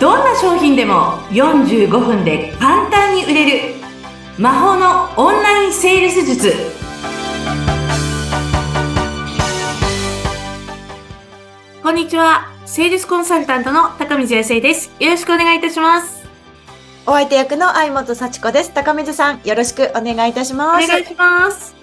どんな商品でも45分で簡単に売れる魔法のオンラインセールス術。こんにちは。セールスコンサルタントの高水康生です。よろしくお願いいたします。お相手役の相本幸子です。高水さん、よろしくお願いいたしおます。願いします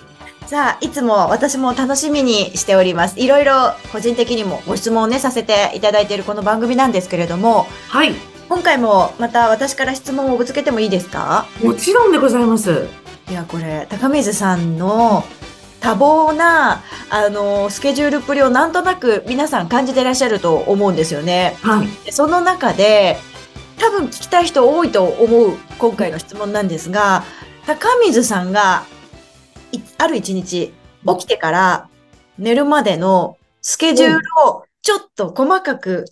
さあ、いつも私も楽しみにしております。いろいろ個人的にもご質問をね、させていただいているこの番組なんですけれども、はい今回もまた私から質問をぶつけてもいいですか？もちろんでございますいや、これ、高水さんの多忙な、あの、スケジュールっぷりをなんとなく皆さん感じてらっしゃると思うんですよね。はいでその中で、多分聞きたい人多いと思う今回の質問なんですが、高水さんがいある一日起きてから寝るまでのスケジュールをちょっと細かく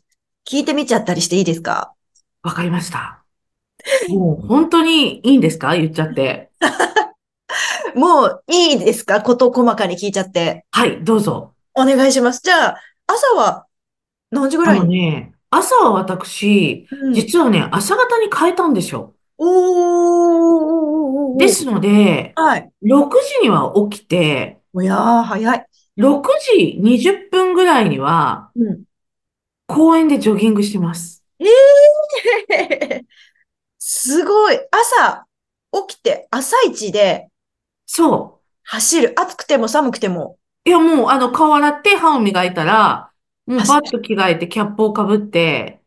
聞いてみちゃったりしていいですか？わかりました。もう本当にいいんですか？言っちゃって。もういいですか？こと細かに聞いちゃって。はいどうぞ。お願いします。じゃあ、朝は何時ぐあらい？に、のね朝は私うん。実はね朝方に変えたんですよおーですので、はい。6時には起きて、おやー、早い。6時20分ぐらいにはうん。公園でジョギングしてます。すごい。朝、起きて、朝一でそ走る。暑くても寒くても。う。いや、もう、あの、顔洗って歯を磨いたら、もう走バッと着替えてキャップをかぶって、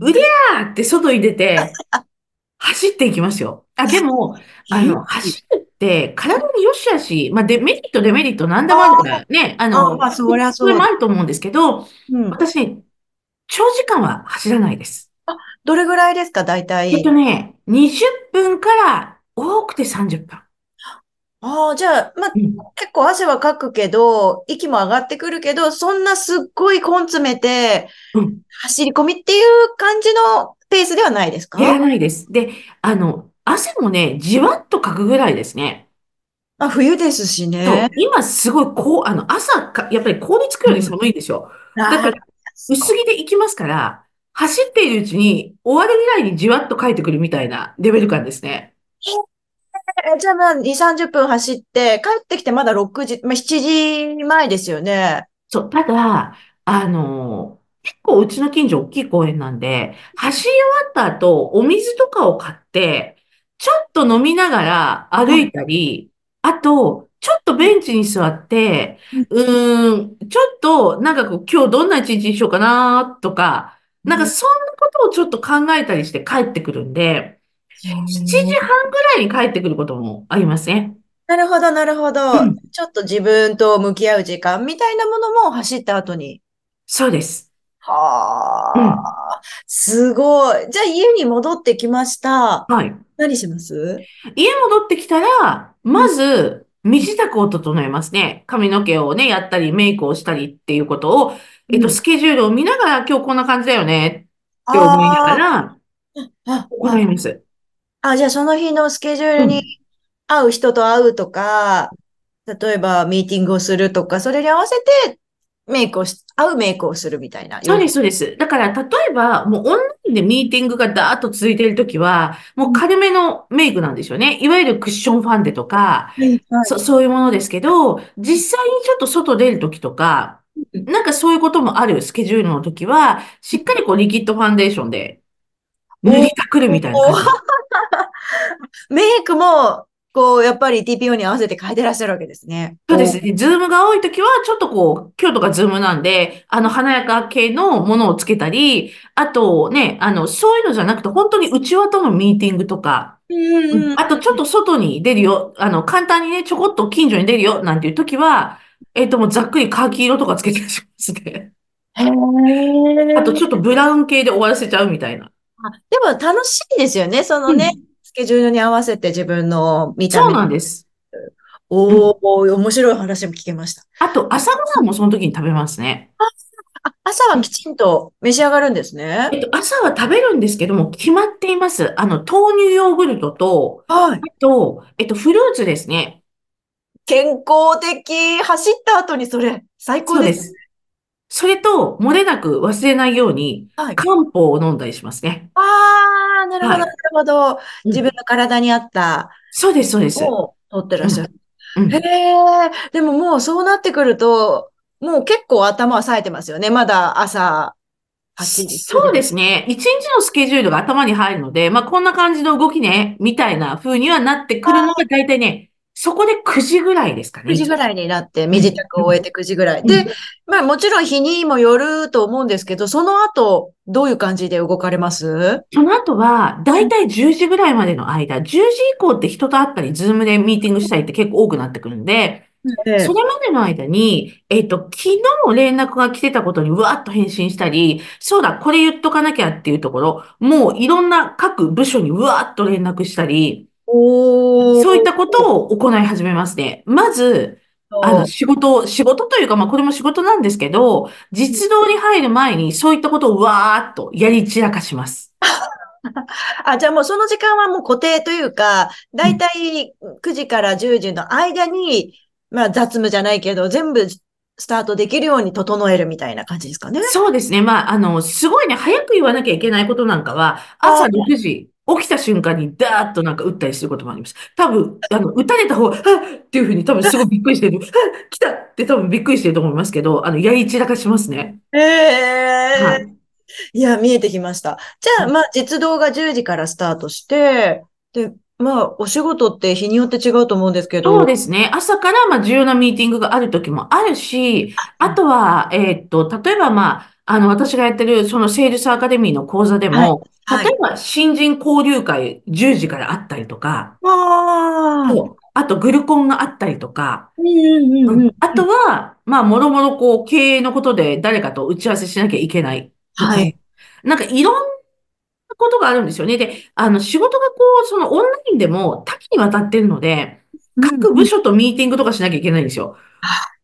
うりゃーって外に出て、走っていきますよ。あ、でも、あの、走るって体に良し悪し、まあ、デメリット、デメリットなんでもあるからね、ああの、まあそりゃそうれもあると思うんですけど、うん。私ね、長時間は走らないです。どれぐらいですか、大体。えっとね、20分から多くて30分。ああ、じゃあ、まあ、うん結構汗はかくけど、息も上がってくるけど、そんなすっごい根詰めて、うん走り込みっていう感じのペースではないですか？やらないです。で、あの、汗もね、じわっとかくぐらいですね。あ、冬ですしね。今すごい、こう、あの、朝か、やっぱり凍りつくように寒いんですよ。だかあら、薄着で行きますから、走っているうちに終わるぐらいにじわっと帰ってくるみたいなレベル感ですね。えじゃあまあ、2、30分走って、帰ってきてまだ6時、まあ、7時前ですよね。そう、ただ、あの、結構うちの近所大きい公園なんで、走り終わった後、お水とかを買って、ちょっと飲みながら歩いたり、あと、ちょっとベンチに座って、うーん、ちょっと、なんかこう、今日どんな一日にしようかなとか、なんかそんなことをちょっと考えたりして帰ってくるんで、7時半ぐらいに帰ってくることもありますね。なるほど、なるほど。うんちょっと自分と向き合う時間みたいなものも走った後に。そうです。はうんあ、すごい。じゃあ家に戻ってきました。はい。何します？家戻ってきたら、まず、身支度を整えますね。髪の毛をね、やったり、メイクをしたりっていうことを、えっと、うんスケジュールを見ながら、今日こんな感じだよねって思いながらあ行います。あ、じゃあその日のスケジュールうんに会う人と会うとか、例えばミーティングをするとか、それに合わせてメイクをし、会うメイクをするみたいな。そうです、そうです。だから、例えば、もうオンラインでミーティングがダーッと続いているときは、もう軽めのメイクなんですよね。いわゆるクッションファンデとか、はいはいそ、そういうものですけど、実際にちょっと外出るときとか、うんなんかそういうこともあるスケジュールのときは、しっかりこうリキッドファンデーションで塗りたくるみたいな。メイクも、こう、やっぱり TPO に合わせて変えてらっしゃるわけですね。そうですね。 Zoom が多いときは、ちょっとこう、今日とか Zoom なんで、あの、華やか系のものをつけたり、あとね、あの、そういうのじゃなくて、本当に内輪とのミーティングとか、うんうん。あとちょっと外に出るよ、あの、簡単にね、ちょこっと近所に出るよ、なんていうときは、えっと、もうざっくりカーキ色とかつけてしますね。へーあとちょっとブラウン系で終わらせちゃうみたいな。あでも楽しいですよね。そのね、スケジュールに合わせて自分の見たそう目。なんです。おー、面白い話も聞けました。あと、朝ごはんもその時に食べますね。あ、朝はきちんと召し上がるんですねえ。っと、朝は食べるんですけども、決まっています。あの、豆乳ヨーグルトと、はい。あと、えっと、フルーツですね。健康的。走った後にそれ、最高で。す。それと、漏れなく忘れないように、はい。漢方を飲んだりしますね。ああ、なるほど、なるはい。ほど。うん。自分の体に合ったそうです、そうです。を取ってらっうん。しゃる。へうん。え、でももうそうなってくると、もう結構頭は冴えてますよね。まだ朝8時、9そう時。ですね。一日のスケジュールが頭に入るので、まあ、こんな感じの動きね、みたいな風にはなってくるのが、大体ね、そこで9時ぐらいですかね、9いつも。時ぐらいになって、身支度を終えて9時ぐらい。で、うん。まあもちろん日にもよると思うんですけど、その後、どういう感じで動かれます？その後は、だいたい10時ぐらいまでの間、10時以降って人と会ったり、ズームでミーティングしたりって結構多くなってくるんで、ええ。それまでの間に、えっと、昨日連絡が来てたことにうわーっと返信したり、そうだ、これ言っとかなきゃっていうところ、もういろんな各部署にうわーっと連絡したり、おそういったこー。とを行い始めますね。まず、あの、仕事、仕事というか、まあ、これも仕事なんですけど、実動に入る前に、そういったことをわーっとやり散らかします。あ、じゃあもうその時間はもう固定というか、だいうんたい9時から10時の間に、まあ雑務じゃないけど、全部スタートできるように整えるみたいな感じですかね。そうですね。まあ、あの、すごいね、早く言わなきゃいけないことなんかは、朝ああ、6時、起きた瞬間にダーッとなんか打ったりすることもあります。多分、あの、打たれた方が、はっっていうふうに多分すごいびっくりしてる。はっ来たって多分びっくりしてると思いますけど、あの、やり散らかしますね。ええはい。いや、見えてきました。じゃあ、まあ、実動が10時からスタートして、で、まあ、お仕事って日によって違うと思うんですけそうど、ですね。朝からまあ重要なミーティングがある時もあるし、あとは、えーっと、例えばまあ、あの、私がやってるそのセールスアカデミーの講座ではい、も、例はい。えば新人交流会10時からあったりとか、ああ、とグルコンがあったりとか。あうん。とは、まあ、もろもろこう、経営のことで誰かと打ち合わせしなきゃいけないはい。なんかいろんなことがあるんですよね。で、あの、仕事がこう、そのオンラインでも多岐にわたってるので。各部署とミーティングとかしなきゃいけないんですよ。あ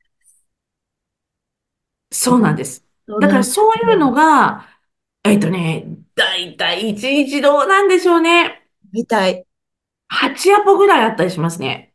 そうなんです。だからそういうの。が、えっとね、だいたい1日どうなんでしょうね。みたい。8アポぐらいあったりしますね。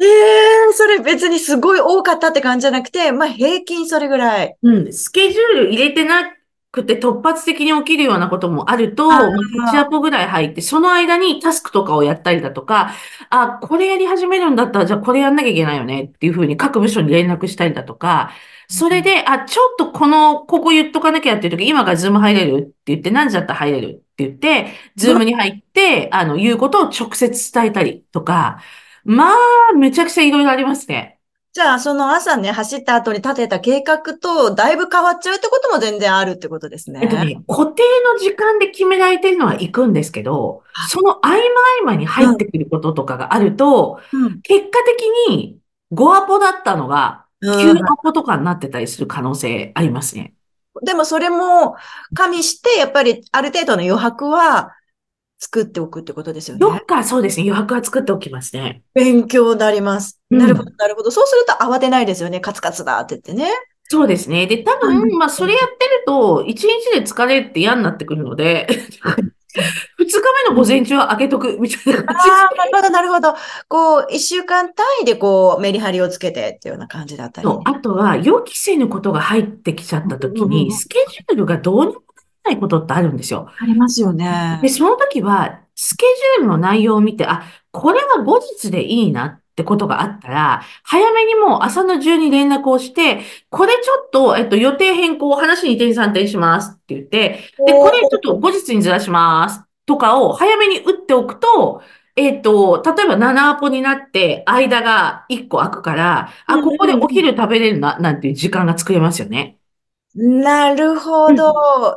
ええそれ別にすごい多かったって感じじゃなくて、まあ平均それぐらい。うん、スケジュール入れてなくて突発的に起きるようなこともあるあと、まあ、8アあ、ポぐらい入って、その間にタスクとかをやったりだとか、あ、これやり始めるんだったら、じゃあこれやんなきゃいけないよねっていうふうに各部署に連絡したりだとか、それで、あ、ちょっとこの、ここ言っとかなきゃっていう時、今から Zoom 入れるって言って、何時だったら入れるって言って、 Zoom に入って、あの、言うことを直接伝えたりとか、まあ、めちゃくちゃいろいろありますね。じゃあその朝ね、走った後に立てた計画とだいぶ変わっちゃうってことも全然あるってことですね。えっとね、固定の時間で決められてるのは行くんですけど、あその合間合間に入うん、ってくることとかがあると、うん、結果的に5アポだったのが9うん。アポとかになってたりする可能性ありますね。でもそれも加味して、やっぱりある程度の余白は作っておくってことですよね。どっかそうですね、余白は作っておきますね。勉強になります。なるほど、うん。なるほど。そうすると慌てないですよね。カツカツだって言ってね。そうですね。で、多分、まあ、それやってると、1日で疲れって嫌になってくるので、2日目の午前中は開けとくみたいなあ感じあ、なるほど、なるほど。こう、一週間単位でこう、メリハリをつけてっていうような感じだったり。あとは、予期せぬことが入ってきちゃったうん時に、スケジュールがどうにもないことってあるんですよ。ありますよで、ね。その時は、スケジュールの内容を見て、あ、これは後日でいいなってことがあったら、早めにもう朝の中に連絡をして、これちょっと、えっと、予定変更、話に転3転しますって言って、で、こおれちょっと後日にずらしますとかを早めに打っておくと、えっと、例えば7アポになって、間が1個空くから、あ、うんここでおうん昼食べれるな、なんていう時間が作れますよね。なるほど。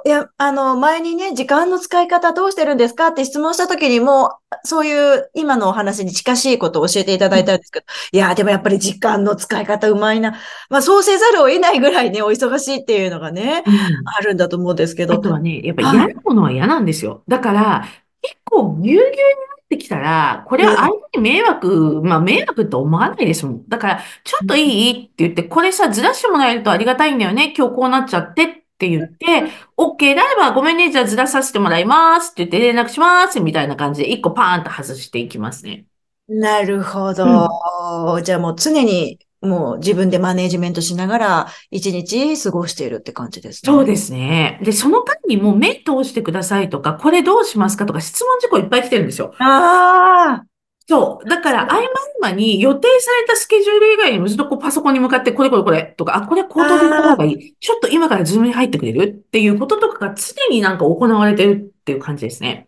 うんいや、あの、前にね、時間の使い方どうしてるんですかって質問したときにも、そういう今のお話に近しいことを教えていただいたんですけど、いや、でもやっぱり時間の使い方うまいな。まあ、そうせざるを得ないぐらいね、お忙しいっていうのがね、うんあるんだと思うんですけど。あとはね、やっぱ嫌はい。なものは嫌なんですよ。だから、結構ぎゅうぎゅうになってきたら、これは相うん手に迷惑、まあ迷惑って思わないですもん。だから、ちょっといいって言って、これさ、ずらしてもらえるとありがたいんだよね。今日こうなっちゃってって言って、OK であればごめんね、じゃあずらさせてもらいますって言って連絡しますみたいな感じで一個パーンと外していきますね。なるほど。うん。じゃあもう常にもう自分でマネージメントしながら一日過ごしているって感じですね。そうですね。で、その間にもう目通してくださいとか、これどうしますかとか質問事項いっぱい来てるんですよ。ああ、そう。だから、合間合間に予定されたスケジュール以外にもずっとこうパソコンに向かって、これこれこれとか、あ、これ口頭で言った方がいい。ちょっと今からズームに入ってくれるっていうこととかが常になんか行われてるっていう感じですね。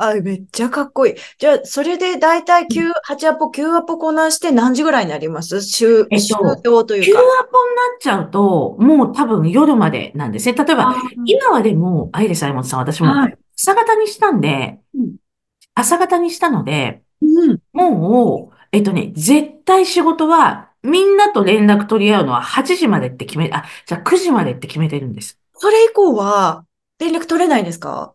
あ、めっちゃかっこいい。じゃあ、それでだいたい9、8アポ、9アポこなして何時ぐらいになります？週、えっと週用というか。ポになっちゃうと、もう多分夜までなんですね。例えば、今はでも、あいでさいもさん、私もはい。朝方にしたんでうん、朝方にしたので、うん。もう、えっとね、絶対仕事は、みんなと連絡取り合うのは8時までって決め、あ、じゃあ9時までって決めてるんです。それ以降は連絡取れないんですか？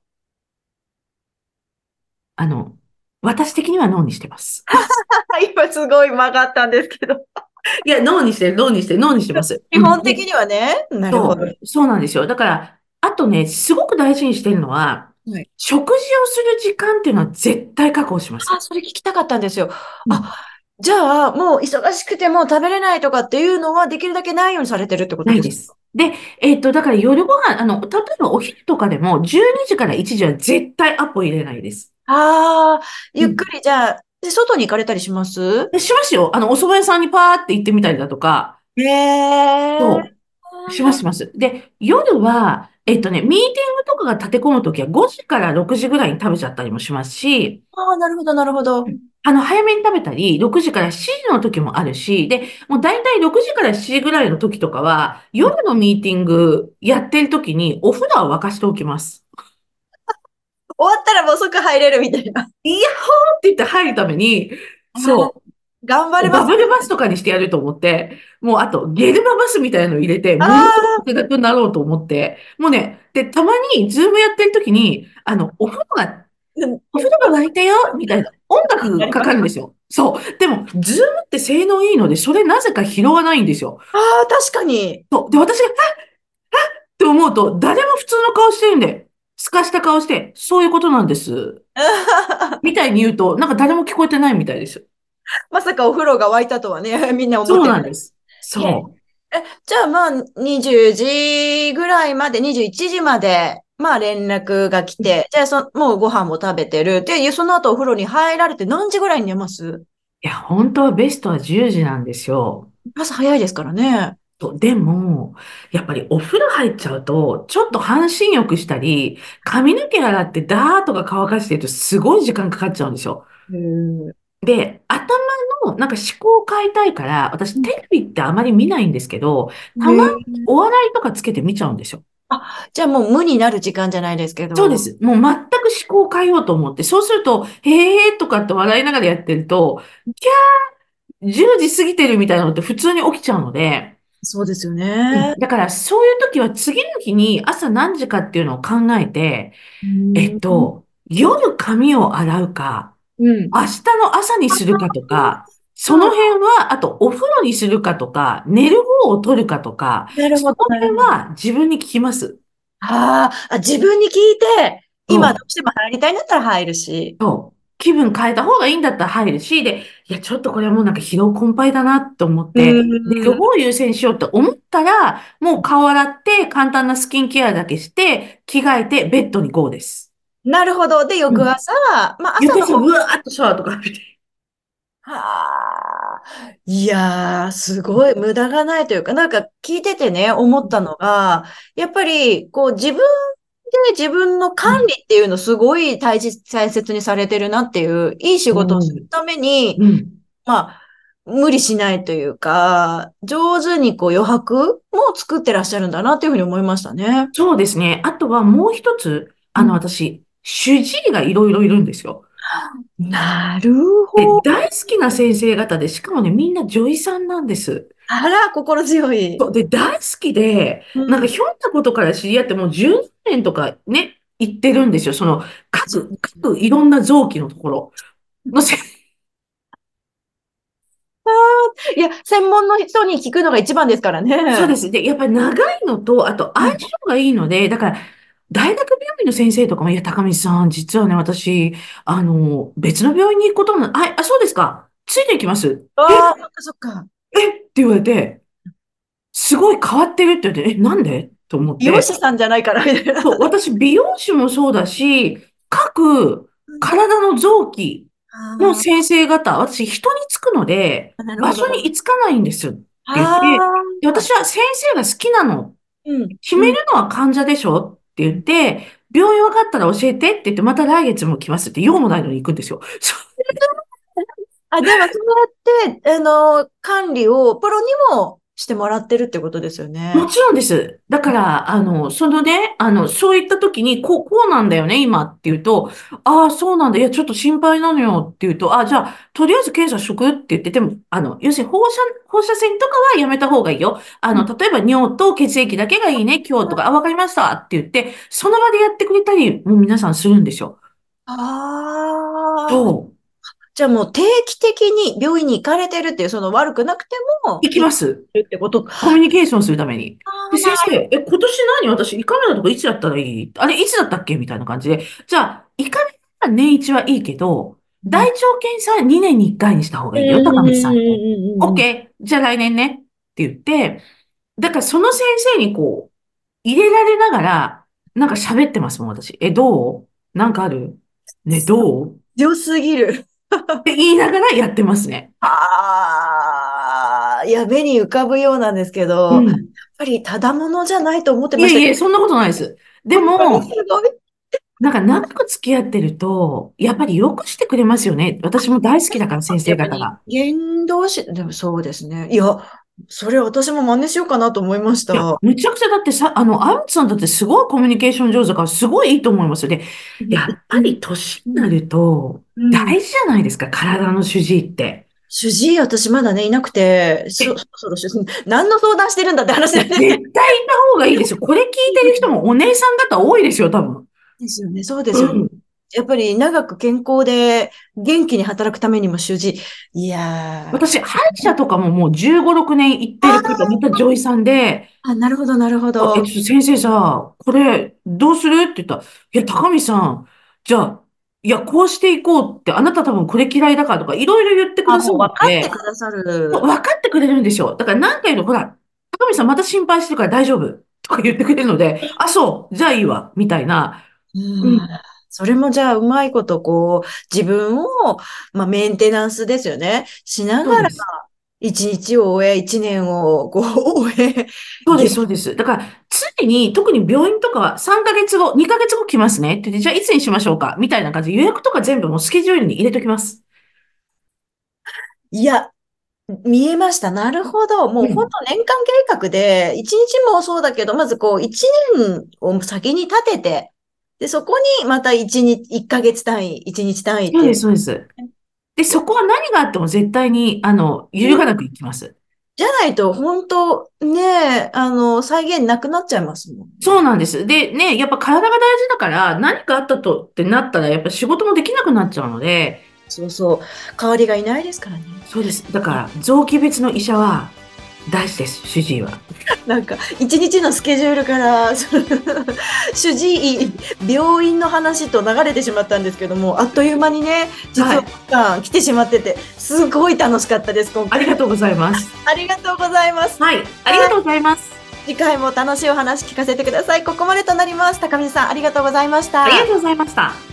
あの、私的にはノーにしてます。今すごい曲がったんですけど。いや、ノーにしてる、ノーにしてる、ノーにしてます。基本的に。にはね。なるほど。そう、そうなんですよ。だから、あとね、すごく大事にしてるのは、はい食事をする時間っていうのは絶対確保します。あ、それ聞きたかったんですよ。うんあ、じゃあ、もう忙しくてもう食べれないとかっていうのはできるだけないようにされてるってことないですか？です。で、えっと、だから夜ご飯、あの、例えばお昼とかでも、12時から1時は絶対アポ入れないです。ああ、ゆっくりじゃあ、で、外に行かれたりします？でしますよ。あの、お蕎麦屋さんにパーって行ってみたりだとか、へえ。そう、します、します。で、夜は、えっとね、ミーティングとかが立て込むときは5時から6時ぐらいに食べちゃったりもしますし、ああ、なるほど、なるほど。あの、早めに食べたり、6時から7時の時もあるし、で、もう大体6時から7時ぐらいの時とかは、夜のミーティングやってる時にお風呂は沸かしておきます。終わったらもう即入れるみたいな。イヤホーって言って入るために、そう、頑張れます。バブルバスとかにしてやると思って、もうあとゲルマバスみたいなの入れて、ものあすごくなろうと思って、もうね、で、たまに Zoom やってる時に、あの、お風呂が、うんお風呂が沸いたよみたいな音楽かかるんですよ。そう。でも、 Zoom って性能いいので、それなぜか拾わないんですよ。ああ、確かに。そう。で、私が、あっあっって思うと、誰も普通の顔してるんで、すかした顔して、そういうことなんです。みたいに言うと、なんか誰も聞こえてないみたいです。まさかお風呂が沸いたとはね、みんな思ってそうるなんです。そう。え、じゃあまあ、20時ぐらいまで、21時まで、まあ連絡が来て、じゃあそ、もうご飯も食べてる。で、その後お風呂に入られて何時ぐらいに寝ます？いや、本当はベストは10時なんですよ。朝早いですからね。そうでも、やっぱりお風呂入っちゃうと、ちょっと半身浴したり、髪の毛洗ってダーッとか乾かしてるとすごい時間かかっちゃうんですよ。で、頭のなんか思考を変えたいから、私テレビってあまり見ないんですけど、たまにお笑いとかつけて見ちゃうんですよ。じゃあもう無になる時間じゃないですけど。そうで。す。もう全く思考を変えようと思って、そうすると、へーとかって笑いながらやってると、キャー !10 時過ぎてるみたいなのって普通に起きちゃうので、そうですようねん。だからそういう時は次の日に朝何時かっていうのを考えて、えっと、夜髪を洗うか、うん。明日の朝にするかとか、その辺は、あとお風呂にするかとか、寝る方を取るかとか、なるほど。その辺は自分に聞きます。あーあ、自分に聞いて、うん今どうしても入りたいんだったら入るし。そう。気分変えた方がいいんだったら入るし、で、いや、ちょっとこれはもうなんか疲労困憊だなと思って、うんで、予防を優先しようって思ったら、もう顔洗って、簡単なスキンケアだけして、着替えて、ベッドに GO です。なるほど。で、翌朝、まあ朝のうわーっとシャワーとか浴びて。はあ、いやー、すごい無駄がないというか、なんか聞いててね、思ったのが、やっぱり、こう自分で自分の管理っていうのすごい大切、大切にされてるなっていう、いい仕事をするために、うん。まあ、無理しないというか、上手にこう余白も作ってらっしゃるんだなっていうふうに思いましたね。そうですね。あとはもう一つ、あの、うん私、主治医がいろいろいるんですよ。なるでほ、ど。大好きな先生方で、しかもね、みんな女医さんなんです。あら、心強い。そうで、大好きで、うんなんかひょんなことから知り合ってもう10年とかね、行ってるんですよ。その、各、各いろんな臓器のところのせ、いや、専門の人に聞くのが一番ですからね。そうです。で、やっぱり長いのと、あと相性がいいので、だから、大学病院の先生とかも、いや、高見さん、実はね、私、あの、別の病院に行くことも、あ、あ、そうですか。ついていきます。ああ、そっかそっか。え？言われて、すごい変わってるって言われて、え、なんで？と思っ美容師て。さんじゃないから、みたいな。そう、私、美容師もそうだし、各体の臓器の先生方、私、人につくので、場所に居つかないんですって言っあて、私は先生が好きなの。うん。決めるのは患者でしょって言って、病院分かったら教えてって言って、また来月も来ますって、用もないのに行くんですよ。あ、でもそうやって、あの、管理をプロにもしてもらってるってことですよね。もちろんです。だから、あの、そのね、あの、そういった時に、こう、こうなんだよね、今って言うと、ああ、そうなんだ。いや、ちょっと心配なのよって言うと、あじゃあ、とりあえず検査しとくって言って、でも、あの、要するに放射、放射線とかはやめた方がいいよ。あの、例えば尿と血液だけがいいね、今日とか、あ、わかりましたって言って、その場でやってくれたり、もう皆さんするんですよ。ああ。そう。じゃあもう定期的に病院に行かれてるっていう、その悪くなくても、行きます。るってこと。コミュニケーションするために。で、先あ生、え、今年何？私、胃カメラとかいつやったらいい？あれ、いつだったっけ？みたいな感じで。じゃあ、胃カメラ年一はいいけど、大腸検査は2年に1回にした方がいいよ、高見さん。オッケー。じゃあ来年ね。って言って、だからその先生にこう、入れられながら、なんか喋ってますもん、私。え、どう？なんかある？ね、どう？強すぎる。って言いながらやってますね。ああ、いや、目に浮かぶようなんですけど、やっうん。ぱりただものじゃないと思ってました。いやいや、そんなことないです。でも。なんか長く付き合ってると、やっぱりよくしてくれますよね。私も大好きだから、先生方が。言動し、でもそうですね。いや、それ私も真似しようかなと思いました。、めちゃくちゃだってさ、あの、あゆつさんだってすごいコミュニケーション上手だから、すごいいいと思いますよね。やっぱり年になると、うん大事じゃないですか、体の主治医って。主治医、私まだね、いなくて、そ、そろそろ、何の相談してるんだって話だよ絶対いね。た方がいいですよ。これ聞いてる人もお姉さん方多いですよ、多分。ですよね、そうですよね。うん。やっぱり長く健康で元気に働くためにも主治医。いやー。私、歯医者とかももう15、6年行ってる方、また女医さんで、あ、なるほど、なるほあどえ、。先生さ、これ、どうするって言ったら、いや、高見さん、じゃあ、いや、こうしていこうって、あなた多分これ嫌いだからとか、いろいろ言ってくあ、ださもう分かっっててくださる。分かってくれるんですよ。だから何回も、ほら、高見さんまた心配してるから大丈夫とか言ってくれるので、あ、そう、じゃあいいわ、みたいな。うんそれもじゃあ、うまいこと、こう、自分を、まあ、メンテナンスですよね。しながら。一日を終え、一年を、こう、終え、そうです、そうです。だから、常に、特に病院とかは3ヶ月後、2ヶ月後来ますねって言って、じゃあいつにしましょうか？みたいな感じで予約とか全部もうスケジュールに入れときます。いや、見えました。なるほど。もううん本当年間計画で、一日もそうだけど、まずこう、一年を先に立てて、で、そこにまた一日、一ヶ月単位、一日単位っていうそうです、そうです。で、そこは何があっても絶対に、あの、揺るがなく行きます。じゃないと、本当ね、あの、再現なくなっちゃいますもん。そうなんです。で、ね、やっぱ体が大事だから、何かあったとってなったら、やっぱ仕事もできなくなっちゃうので、そうそう。代わりがいないですからね。そうです。だから、臓器別の医者は大事です、主治医は。なんか、一日のスケジュールから、主治医、病院の話と流れてしまったんですけども、あっという間にね、実はは来てしまってて、すごい楽しかったです、今回。ありがとうございます。ありがとうございます。はい、ありがとうございます。次回も楽しいお話聞かせてください。ここまでとなります。高見さん、ありがとうございました。ありがとうございました。